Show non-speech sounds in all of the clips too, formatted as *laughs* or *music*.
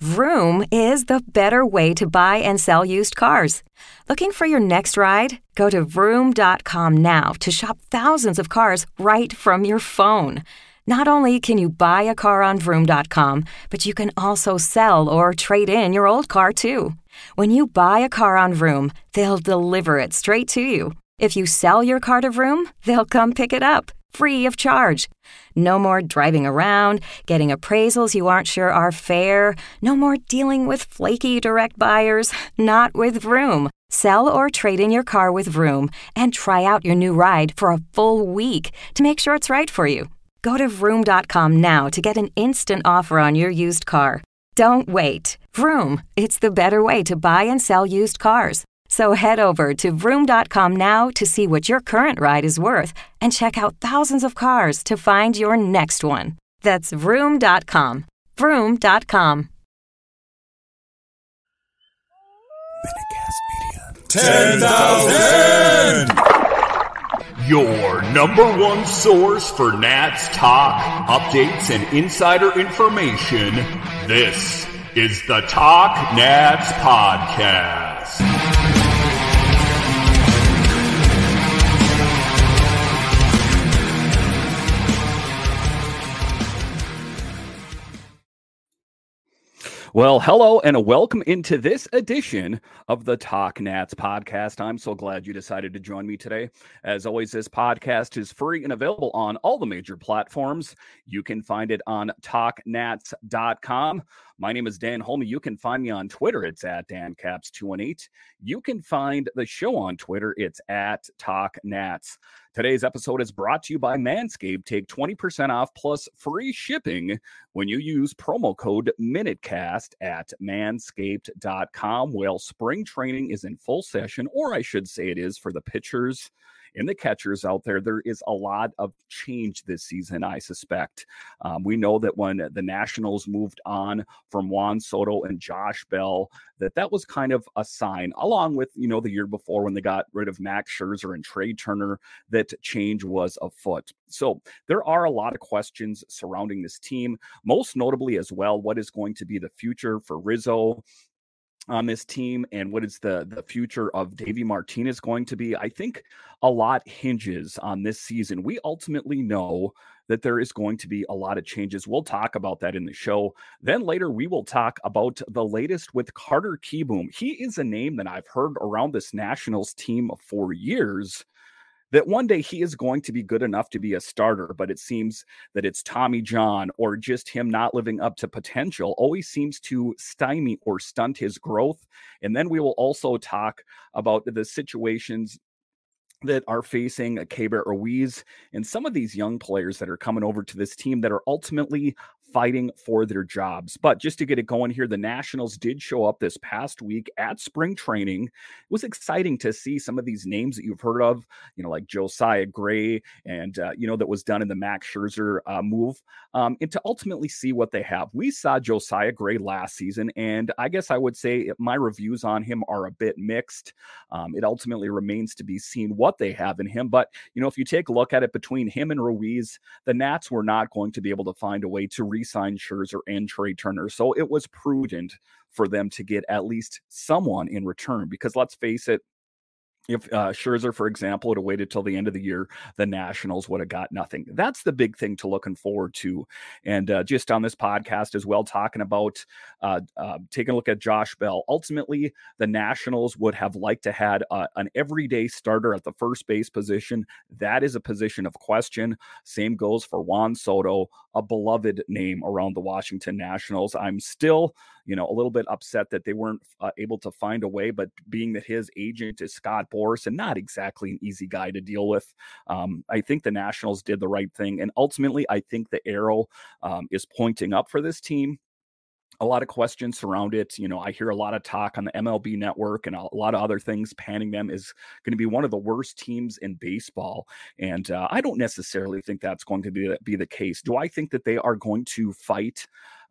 Vroom is the better way to buy and sell used cars. Looking for your next ride? Go to vroom.com now to shop thousands of cars right from your phone. Not only can you buy a car on vroom.com, but you can also sell or trade in your old car too. When you buy a car on Vroom, they'll deliver it straight to you. If you sell your car to Vroom, they'll come pick it up, free of charge. No more driving around, getting appraisals you aren't sure are fair. No more dealing with flaky direct buyers. *laughs* Not with Vroom. Sell or trade in your car with Vroom and try out your new ride for a full week to make sure it's right for you. Go to Vroom.com now to get an instant offer on your used car. Don't wait. Vroom, it's the better way to buy and sell used cars. So head over to Vroom.com now to see what your current ride is worth and check out thousands of cars to find your next one. That's Vroom.com. Vroom.com. Ten thousand. Your number one source for Nats talk, updates, and insider information. This is the Talk Nats Podcast. Well, hello and welcome into this edition of the Talk Nats podcast. I'm so glad you decided to join me today. As always, this podcast is free and available on all the major platforms. You can find it on talknats.com. My name is Dan Holme. You can find me on Twitter. It's at DanCaps218. You can find the show on Twitter. It's at TalkNats. Today's episode is brought to you by Manscaped. Take 20% off plus free shipping when you use promo code MinuteCast at manscaped.com. Well, spring training is in full session, or I should say it is for the pitchers and the catchers out there, there is a lot of change this season, I suspect. Um, we know that when the Nationals moved on from Juan Soto and Josh Bell, that that was kind of a sign, along with, you know, the year before when they got rid of Max Scherzer and Trea Turner, that change was afoot. So there are a lot of questions surrounding this team, most notably as well, what is going to be the future for Rizzo? on this team and what is the the future of Davey Martinez going to be, I think a lot hinges on this season. We ultimately know that there is going to be a lot of changes. We'll talk about that in the show. Then later we will talk about the latest with Carter Kieboom. He is a name that I've heard around this Nationals team for years that one day he is going to be good enough to be a starter, but it seems that it's Tommy John or just him not living up to potential always seems to stymie or stunt his growth. And then we will also talk about the situations that are facing Keibert Ruiz and some of these young players that are coming over to this team that are ultimately fighting for their jobs. But just to get it going here, the Nationals did show up this past week at spring training. It was exciting to see some of these names that you've heard of, you know, like Josiah Gray, and, uh, you know, that was done in the Max Scherzer uh, move, um, and to ultimately see what they have. We saw Josiah Gray last season, and I guess I would say my reviews on him are a bit mixed. Um, it ultimately remains to be seen what they have in him. But, you know, if you take a look at it between him and Ruiz, the Nats were not going to be able to find a way to re sign Scherzer and Trea Turner. So it was prudent for them to get at least someone in return because let's face it, if uh, Scherzer, for example, have waited till the end of the year, the Nationals would have got nothing. That's the big thing to looking forward to. And uh, just on this podcast as well, talking about uh, uh, taking a look at Josh Bell. Ultimately, the Nationals would have liked to had uh, an everyday starter at the first base position. That is a position of question. Same goes for Juan Soto, a beloved name around the Washington Nationals. I'm still you know, a little bit upset that they weren't uh, able to find a way. But being that his agent is Scott Boras and not exactly an easy guy to deal with, um, I think the Nationals did the right thing. And ultimately, I think the arrow um, is pointing up for this team a lot of questions surround it. You know, I hear a lot of talk on the MLB network and a lot of other things panning them is going to be one of the worst teams in baseball. And uh, I don't necessarily think that's going to be, be the case. Do I think that they are going to fight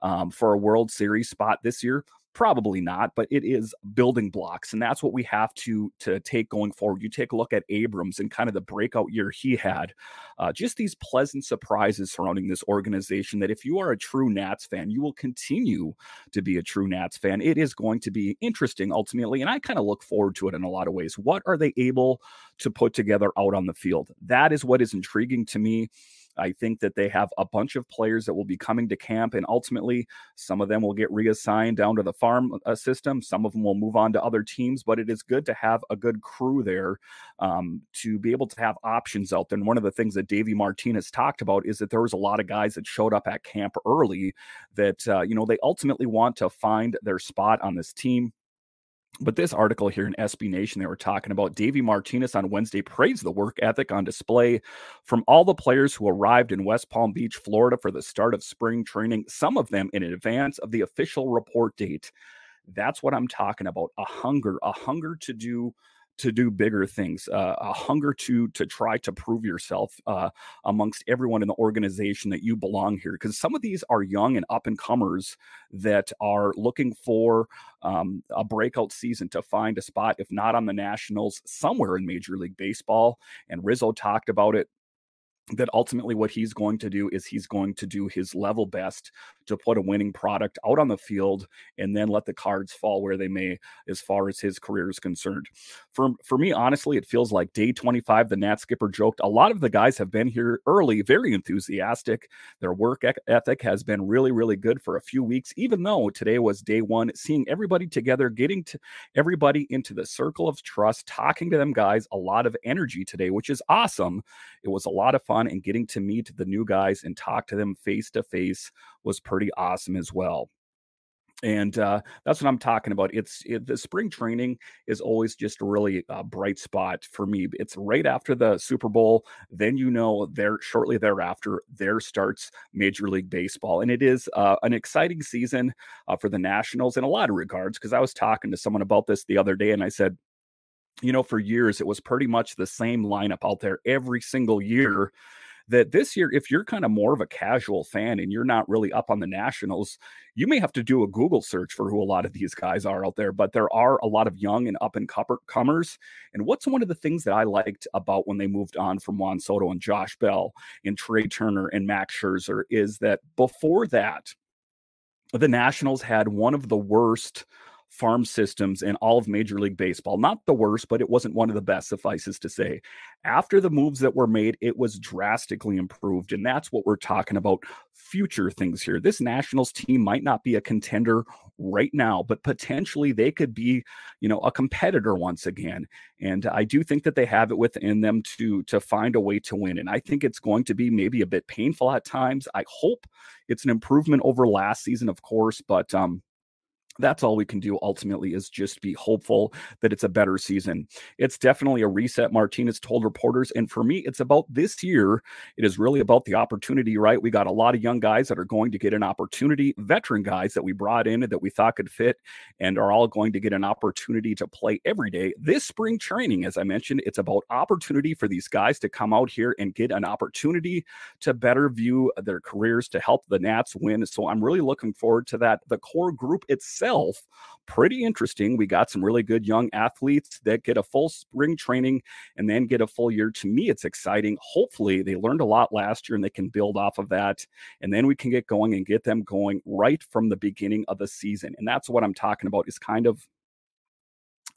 um, for a World Series spot this year? Probably not, but it is building blocks, and that's what we have to to take going forward. You take a look at Abrams and kind of the breakout year he had, uh, just these pleasant surprises surrounding this organization. That if you are a true Nats fan, you will continue to be a true Nats fan. It is going to be interesting ultimately, and I kind of look forward to it in a lot of ways. What are they able to put together out on the field? That is what is intriguing to me. I think that they have a bunch of players that will be coming to camp, and ultimately, some of them will get reassigned down to the farm uh, system. Some of them will move on to other teams, but it is good to have a good crew there um, to be able to have options out there. And one of the things that Davey Martinez talked about is that there was a lot of guys that showed up at camp early that, uh, you know, they ultimately want to find their spot on this team. But this article here in SB Nation, they were talking about Davey Martinez on Wednesday praised the work ethic on display from all the players who arrived in West Palm Beach, Florida for the start of spring training, some of them in advance of the official report date. That's what I'm talking about a hunger, a hunger to do to do bigger things, uh, a hunger to to try to prove yourself uh, amongst everyone in the organization that you belong here. Because some of these are young and up and comers that are looking for um, a breakout season to find a spot, if not on the Nationals, somewhere in Major League Baseball. And Rizzo talked about it that ultimately what he's going to do is he's going to do his level best to put a winning product out on the field and then let the cards fall where they may as far as his career is concerned. For for me honestly it feels like day 25 the Nat skipper joked a lot of the guys have been here early very enthusiastic. Their work ethic has been really really good for a few weeks even though today was day 1 seeing everybody together getting to everybody into the circle of trust talking to them guys a lot of energy today which is awesome. It was a lot of fun and getting to meet the new guys and talk to them face to face was pretty awesome as well and uh, that's what I'm talking about. It's it, the spring training is always just a really uh, bright spot for me. It's right after the Super Bowl, then you know there shortly thereafter there starts Major League Baseball, and it is uh, an exciting season uh, for the Nationals in a lot of regards. Because I was talking to someone about this the other day, and I said, you know, for years it was pretty much the same lineup out there every single year. That this year, if you're kind of more of a casual fan and you're not really up on the Nationals, you may have to do a Google search for who a lot of these guys are out there. But there are a lot of young and up and comers. And what's one of the things that I liked about when they moved on from Juan Soto and Josh Bell and Trea Turner and Max Scherzer is that before that, the Nationals had one of the worst farm systems in all of Major League Baseball. Not the worst, but it wasn't one of the best, suffices to say. After the moves that were made, it was drastically improved. And that's what we're talking about future things here. This Nationals team might not be a contender right now, but potentially they could be, you know, a competitor once again. And I do think that they have it within them to to find a way to win. And I think it's going to be maybe a bit painful at times. I hope it's an improvement over last season, of course, but um that's all we can do ultimately is just be hopeful that it's a better season. It's definitely a reset, Martinez told reporters. And for me, it's about this year. It is really about the opportunity, right? We got a lot of young guys that are going to get an opportunity, veteran guys that we brought in that we thought could fit and are all going to get an opportunity to play every day. This spring training, as I mentioned, it's about opportunity for these guys to come out here and get an opportunity to better view their careers to help the Nats win. So I'm really looking forward to that. The core group itself itself pretty interesting. We got some really good young athletes that get a full spring training and then get a full year. To me, it's exciting. Hopefully, they learned a lot last year and they can build off of that. And then we can get going and get them going right from the beginning of the season. And that's what I'm talking about is kind of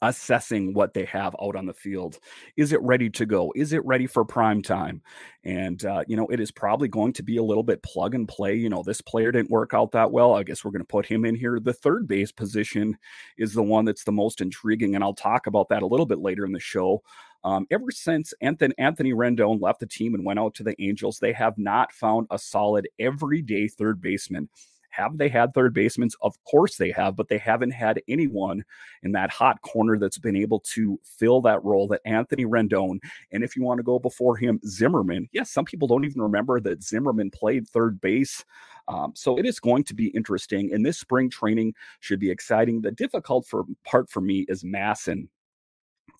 assessing what they have out on the field. Is it ready to go? Is it ready for prime time? And, uh, you know, it is probably going to be a little bit plug and play. You know, this player didn't work out that well. I guess we're going to put him in here. The third base position is the one that's the most intriguing. And I'll talk about that a little bit later in the show. Um, ever since Anthony, Anthony Rendon left the team and went out to the Angels, they have not found a solid everyday third baseman. Have they had third basements? Of course they have, but they haven't had anyone in that hot corner that's been able to fill that role that Anthony Rendon. And if you want to go before him, Zimmerman. Yes, some people don't even remember that Zimmerman played third base. Um, so it is going to be interesting. And this spring training should be exciting. The difficult for part for me is MASN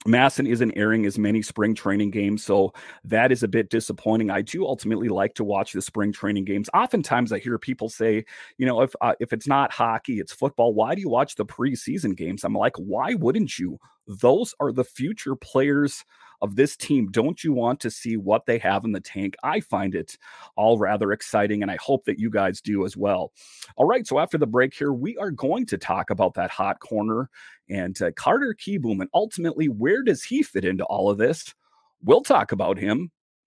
MASN isn't airing as many spring training games, so that is a bit disappointing. I do ultimately like to watch the spring training games. Oftentimes, I hear people say, you know, if uh, if it's not hockey, it's football. Why do you watch the preseason games? I'm like, why wouldn't you? Those are the future players of this team. Don't you want to see what they have in the tank? I find it all rather exciting, and I hope that you guys do as well. All right, so after the break here, we are going to talk about that hot corner and uh, Carter Kieboom, and ultimately, where does he fit into all of this? We'll talk about him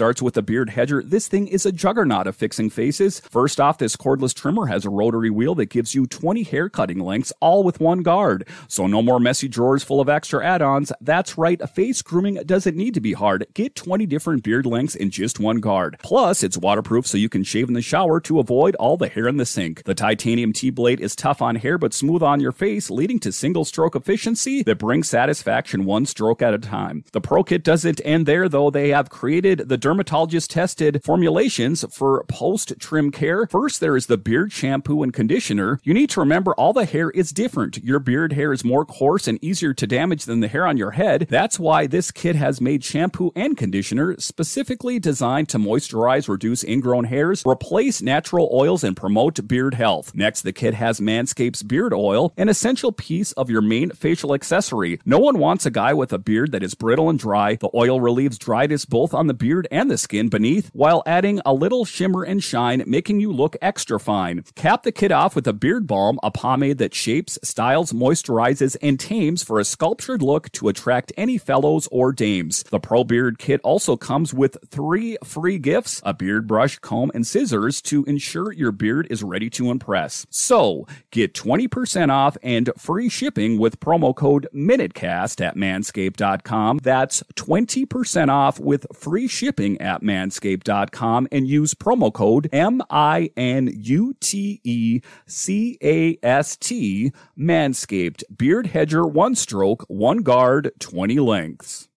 starts with a beard hedger. This thing is a juggernaut of fixing faces. First off, this cordless trimmer has a rotary wheel that gives you 20 hair cutting lengths, all with one guard. So no more messy drawers full of extra add-ons. That's right, face grooming doesn't need to be hard. Get 20 different beard lengths in just one guard. Plus, it's waterproof so you can shave in the shower to avoid all the hair in the sink. The titanium T-blade is tough on hair but smooth on your face, leading to single stroke efficiency that brings satisfaction one stroke at a time. The Pro Kit doesn't end there though. They have created the dermatologist tested formulations for post trim care. First, there is the beard shampoo and conditioner. You need to remember all the hair is different. Your beard hair is more coarse and easier to damage than the hair on your head. That's why this kit has made shampoo and conditioner specifically designed to moisturize, reduce ingrown hairs, replace natural oils, and promote beard health. Next, the kit has Manscapes beard oil, an essential piece of your main facial accessory. No one wants a guy with a beard that is brittle and dry. The oil relieves dryness both on the beard and the skin beneath while adding a little shimmer and shine, making you look extra fine. Cap the kit off with a beard balm, a pomade that shapes, styles, moisturizes, and tames for a sculptured look to attract any fellows or dames. The Pro Beard Kit also comes with three free gifts a beard brush, comb, and scissors to ensure your beard is ready to impress. So, get 20% off and free shipping with promo code MINUTECAST at manscaped.com. That's 20% off with free shipping shipping at manscaped.com and use promo code M I N U T E C A S T Manscaped Beard Hedger one stroke, one guard, 20 lengths.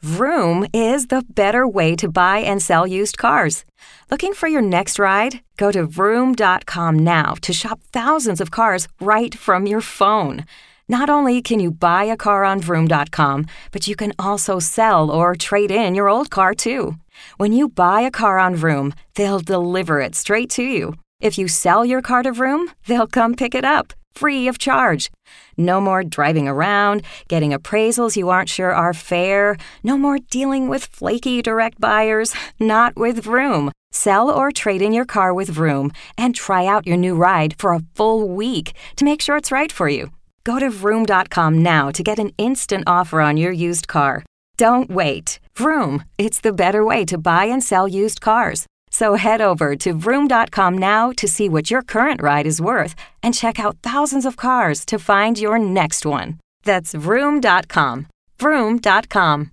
Vroom is the better way to buy and sell used cars. Looking for your next ride? Go to vroom.com now to shop thousands of cars right from your phone. Not only can you buy a car on Vroom.com, but you can also sell or trade in your old car too. When you buy a car on Vroom, they'll deliver it straight to you. If you sell your car to Vroom, they'll come pick it up, free of charge. No more driving around, getting appraisals you aren't sure are fair. No more dealing with flaky direct buyers. Not with Vroom. Sell or trade in your car with Vroom and try out your new ride for a full week to make sure it's right for you. Go to vroom.com now to get an instant offer on your used car. Don't wait. Vroom, it's the better way to buy and sell used cars. So head over to vroom.com now to see what your current ride is worth and check out thousands of cars to find your next one. That's vroom.com. Vroom.com.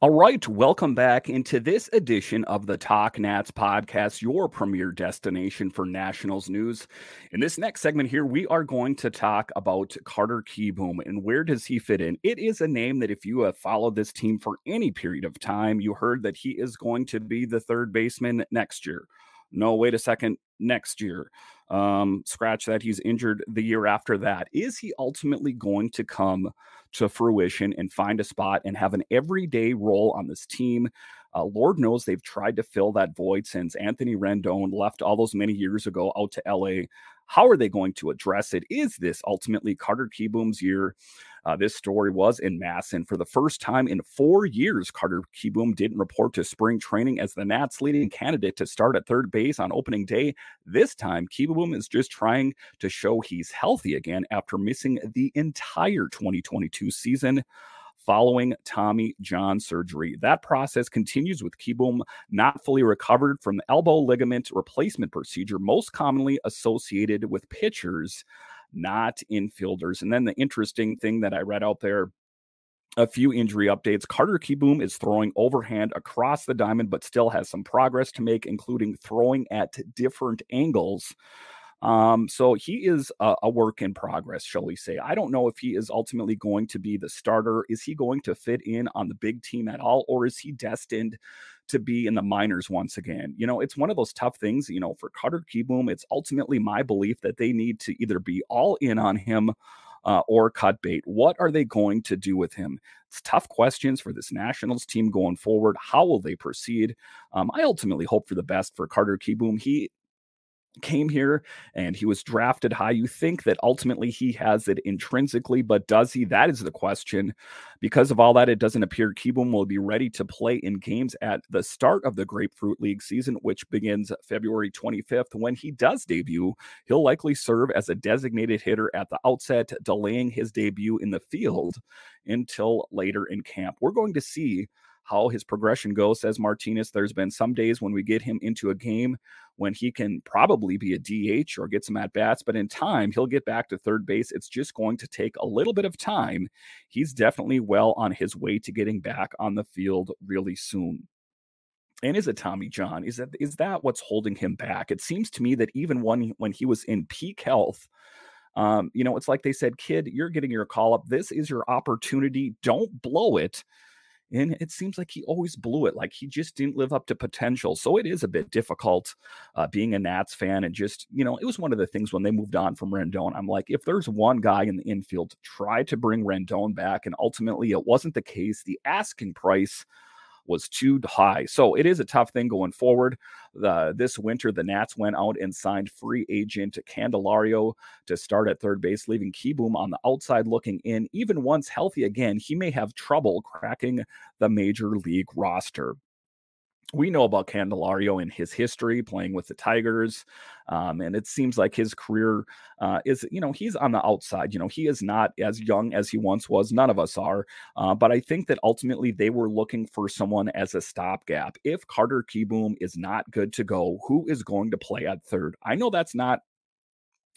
All right, welcome back into this edition of the Talk Nats podcast, your premier destination for Nationals news. In this next segment here, we are going to talk about Carter Kieboom and where does he fit in. It is a name that if you have followed this team for any period of time, you heard that he is going to be the third baseman next year. No, wait a second, next year. Um, scratch that, he's injured the year after that. Is he ultimately going to come to fruition and find a spot and have an everyday role on this team? Uh, Lord knows they've tried to fill that void since Anthony Rendon left all those many years ago out to LA. How are they going to address it? Is this ultimately Carter Kieboom's year? Uh, this story was in MASN, and for the first time in four years. Carter Kieboom didn't report to spring training as the Nats' leading candidate to start at third base on opening day. This time, Kieboom is just trying to show he's healthy again after missing the entire 2022 season following Tommy John surgery. That process continues with Kieboom not fully recovered from the elbow ligament replacement procedure, most commonly associated with pitchers not infielders. And then the interesting thing that I read out there a few injury updates. Carter Kieboom is throwing overhand across the diamond, but still has some progress to make, including throwing at different angles. Um, so he is a, a, work in progress, shall we say. I don't know if he is ultimately going to be the starter. Is he going to fit in on the big team at all, or is he destined to be in the minors once again? You know, it's one of those tough things, you know, for Carter Kieboom. It's ultimately my belief that they need to either be all in on him uh, or cut bait. What are they going to do with him? It's tough questions for this Nationals team going forward. How will they proceed? Um, I ultimately hope for the best for Carter Kieboom. He came here and he was drafted high. You think that ultimately he has it intrinsically, but does he? That is the question. Because of all that, it doesn't appear Kieboom will be ready to play in games at the start of the Grapefruit League season, which begins February 25th. When he does debut, he'll likely serve as a designated hitter at the outset, delaying his debut in the field until later in camp. We're going to see how his progression goes, says Martinez. There's been some days when we get him into a game when he can probably be a DH or get some at bats, but in time, he'll get back to third base. It's just going to take a little bit of time. He's definitely well on his way to getting back on the field really soon. And is it Tommy John? Is that is that what's holding him back? It seems to me that even when when he was in peak health, um, you know, it's like they said, kid, you're getting your call up. This is your opportunity. Don't blow it. And it seems like he always blew it. Like he just didn't live up to potential. So it is a bit difficult uh, being a Nats fan. And just, you know, it was one of the things when they moved on from Rendon. I'm like, if there's one guy in the infield, try to bring Rendon back. And ultimately, it wasn't the case. The asking price was too high. So it is a tough thing going forward. The, this winter, the Nats went out and signed free agent Candelario to start at third base, leaving Kieboom on the outside looking in. Even once healthy again, he may have trouble cracking the major league roster we know about Candelario and his history playing with the Tigers. Um, and it seems like his career uh, is, you know, he's on the outside. You know, he is not as young as he once was. None of us are. Uh, but I think that ultimately they were looking for someone as a stopgap. If Carter Kieboom is not good to go, who is going to play at third? I know that's not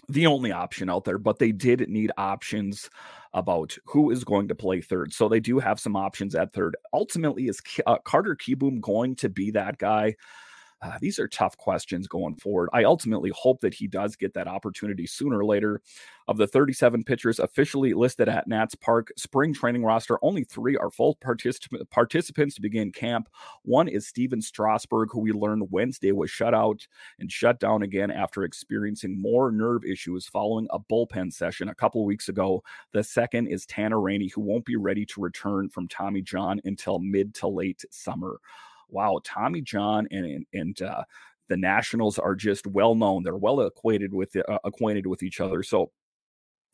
the only option out there, but they did need options about who is going to play third. So they do have some options at third. Ultimately, is uh, Carter Kieboom going to be that guy? Uh, these are tough questions going forward. I ultimately hope that he does get that opportunity sooner or later. Of the 37 pitchers officially listed at Nats Park spring training roster, only three are full particip- participants to begin camp. One is Stephen Strasburg, who we learned Wednesday was shut out and shut down again after experiencing more nerve issues following a bullpen session a couple weeks ago. The second is Tanner Rainey, who won't be ready to return from Tommy John until mid to late summer wow, Tommy John and and uh, the Nationals are just well known. They're well acquainted with uh, acquainted with each other. So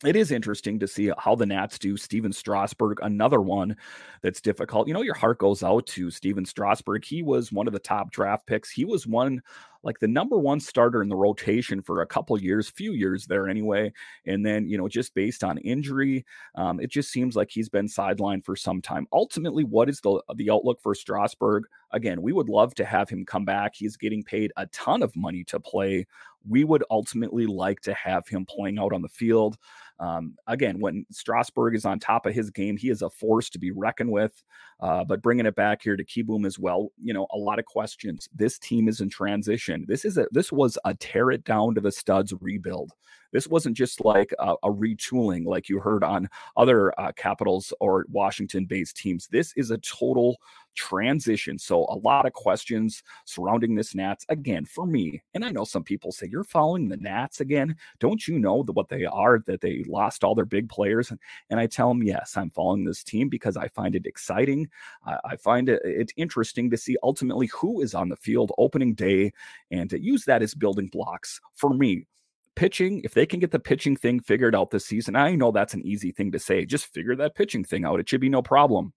it is interesting to see how the Nats do. Stephen Strasburg, another one that's difficult. You know, your heart goes out to Stephen Strasburg. He was one of the top draft picks. He was one like the number one starter in the rotation for a couple years, few years there anyway. And then, you know, just based on injury, um, it just seems like he's been sidelined for some time. Ultimately, what is the the outlook for Strasburg? Again, we would love to have him come back. He's getting paid a ton of money to play. We would ultimately like to have him playing out on the field. Um, again, when Strasburg is on top of his game, he is a force to be reckoned with. Uh, but bringing it back here to Kieboom as well, you know, a lot of questions. This team is in transition. This is a this was a tear it down to the studs rebuild. This wasn't just like a, a retooling like you heard on other uh, Capitals or Washington based teams. This is a total transition. So a lot of questions surrounding this Nats again for me. And I know some people say you're following the Nats again. Don't you know that what they are that they lost all their big players? And, and I tell them yes, I'm following this team because I find it exciting. I, I find it it's interesting to see ultimately who is on the field opening day and to use that as building blocks for me pitching, if they can get the pitching thing figured out this season, I know that's an easy thing to say. Just figure that pitching thing out. It should be no problem.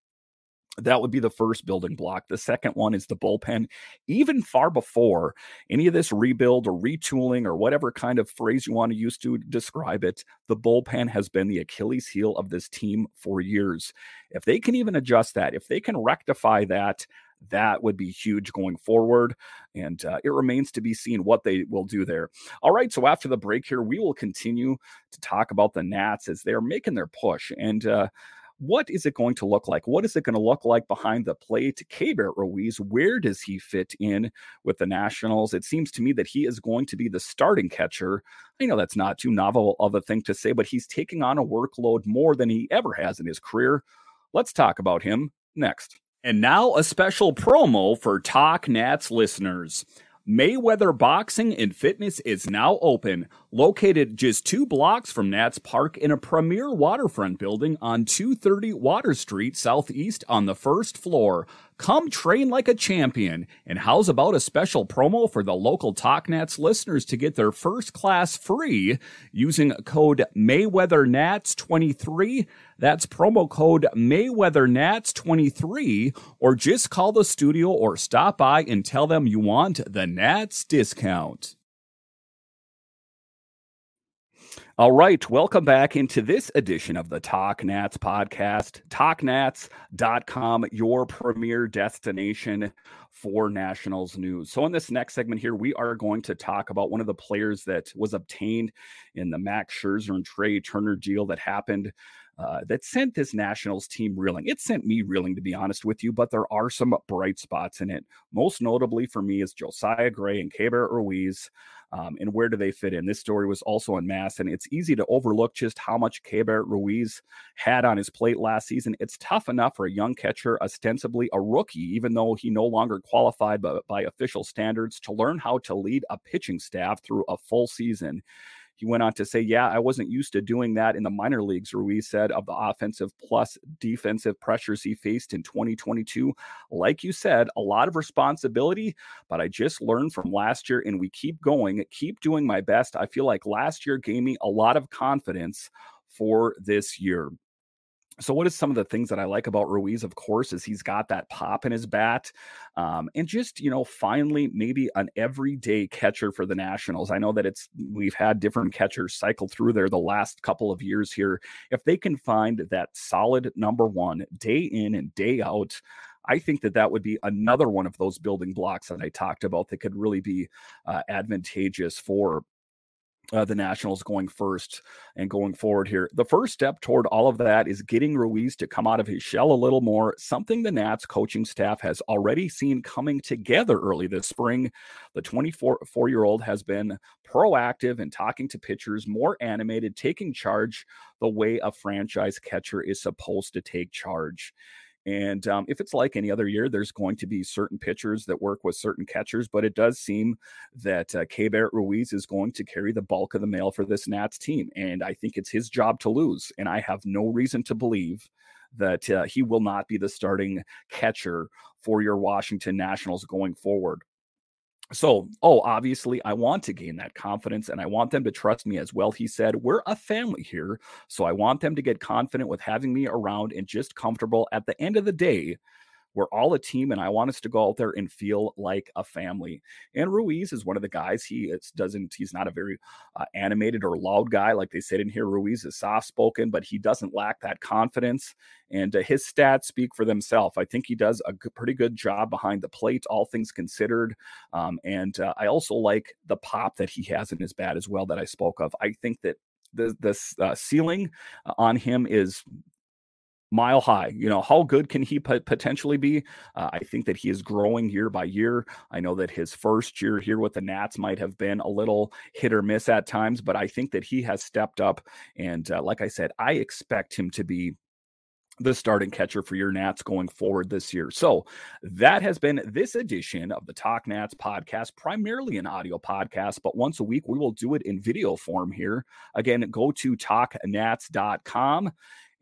That would be the first building block. The second one is the bullpen. Even far before any of this rebuild or retooling or whatever kind of phrase you want to use to describe it, the bullpen has been the Achilles heel of this team for years. If they can even adjust that, if they can rectify that, that would be huge going forward. And uh, it remains to be seen what they will do there. All right. So after the break here, we will continue to talk about the Nats as they're making their push. And, uh, what is it going to look like? What is it going to look like behind the plate? Keibert Ruiz, where does he fit in with the Nationals? It seems to me that he is going to be the starting catcher. I know that's not too novel of a thing to say, but he's taking on a workload more than he ever has in his career. Let's talk about him next. And now a special promo for Talk Nats listeners. Mayweather Boxing and Fitness is now open, located just two blocks from Nats Park in a premier waterfront building on 230 Water Street Southeast on the first floor. Come train like a champion. And how's about a special promo for the local TalkNats listeners to get their first class free using code MayweatherNats23? That's promo code MayweatherNats23, or just call the studio or stop by and tell them you want the Nats discount. All right, welcome back into this edition of the Talk Nats podcast. TalkNats.com, your premier destination for Nationals news. So, in this next segment here, we are going to talk about one of the players that was obtained in the Max Scherzer and Trea Turner deal that happened uh, that sent this Nationals team reeling. It sent me reeling, to be honest with you, but there are some bright spots in it. Most notably for me is Josiah Gray and Keibert Ruiz. Um, and where do they fit in? This story was also in MASN, and it's easy to overlook just how much Keibert Ruiz had on his plate last season. It's tough enough for a young catcher, ostensibly a rookie, even though he no longer qualified by, by official standards, to learn how to lead a pitching staff through a full season. He went on to say, Yeah, I wasn't used to doing that in the minor leagues, Ruiz said, of the offensive plus defensive pressures he faced in 2022. Like you said, a lot of responsibility, but I just learned from last year and we keep going, keep doing my best. I feel like last year gave me a lot of confidence for this year. So, what is some of the things that I like about Ruiz? Of course, is he's got that pop in his bat, um, and just you know, finally maybe an everyday catcher for the Nationals. I know that it's we've had different catchers cycle through there the last couple of years here. If they can find that solid number one day in and day out, I think that that would be another one of those building blocks that I talked about that could really be uh, advantageous for uh, the Nationals going first and going forward here. The first step toward all of that is getting Ruiz to come out of his shell a little more, something the Nats coaching staff has already seen coming together early this spring. The 24 year old has been proactive in talking to pitchers, more animated, taking charge the way a franchise catcher is supposed to take charge. And um, if it's like any other year, there's going to be certain pitchers that work with certain catchers, but it does seem that uh, Keibert Ruiz is going to carry the bulk of the mail for this Nats team. And I think it's his job to lose. And I have no reason to believe that uh, he will not be the starting catcher for your Washington Nationals going forward. So, oh, obviously, I want to gain that confidence and I want them to trust me as well. He said, We're a family here. So I want them to get confident with having me around and just comfortable. At the end of the day, we're all a team, and I want us to go out there and feel like a family. And Ruiz is one of the guys. He doesn't. He's not a very uh, animated or loud guy, like they said in here. Ruiz is soft spoken, but he doesn't lack that confidence. And uh, his stats speak for themselves. I think he does a pretty good job behind the plate, all things considered. Um, and uh, I also like the pop that he has in his bat as well that I spoke of. I think that the the uh, ceiling uh, on him is mile high. You know, how good can he potentially be? Uh, I think that he is growing year by year. I know that his first year here with the Nats might have been a little hit or miss at times, but I think that he has stepped up. And uh, like I said, I expect him to be the starting catcher for your Nats going forward this year. So that has been this edition of the Talk Nats podcast, primarily an audio podcast, but once a week we will do it in video form here. Again, go to talknats.com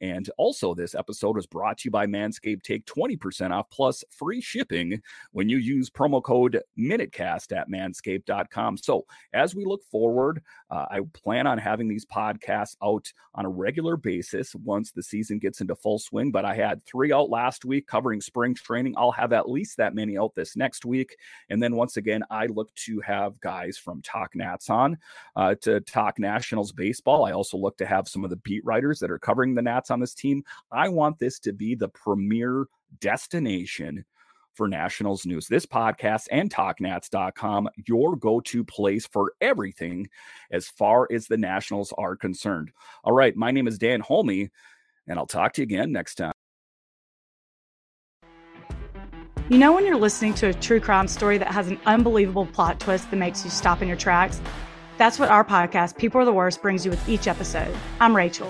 and also, this episode was brought to you by Manscaped. Take 20% off plus free shipping when you use promo code MinuteCast at manscaped.com. So, as we look forward, uh, I plan on having these podcasts out on a regular basis once the season gets into full swing. But I had three out last week covering spring training. I'll have at least that many out this next week. And then once again, I look to have guys from Talk Nats on uh, to talk Nationals baseball. I also look to have some of the beat writers that are covering the Nats this team. I want this to be the premier destination for Nationals news. This podcast and TalkNats.com, your go to place for everything as far as the Nationals are concerned. All right, my name is Dan Holme. And I'll talk to you again next time. You know, when you're listening to a true crime story that has an unbelievable plot twist that makes you stop in your tracks? That's what our podcast, People Are the Worst, brings you with each episode. I'm Rachel.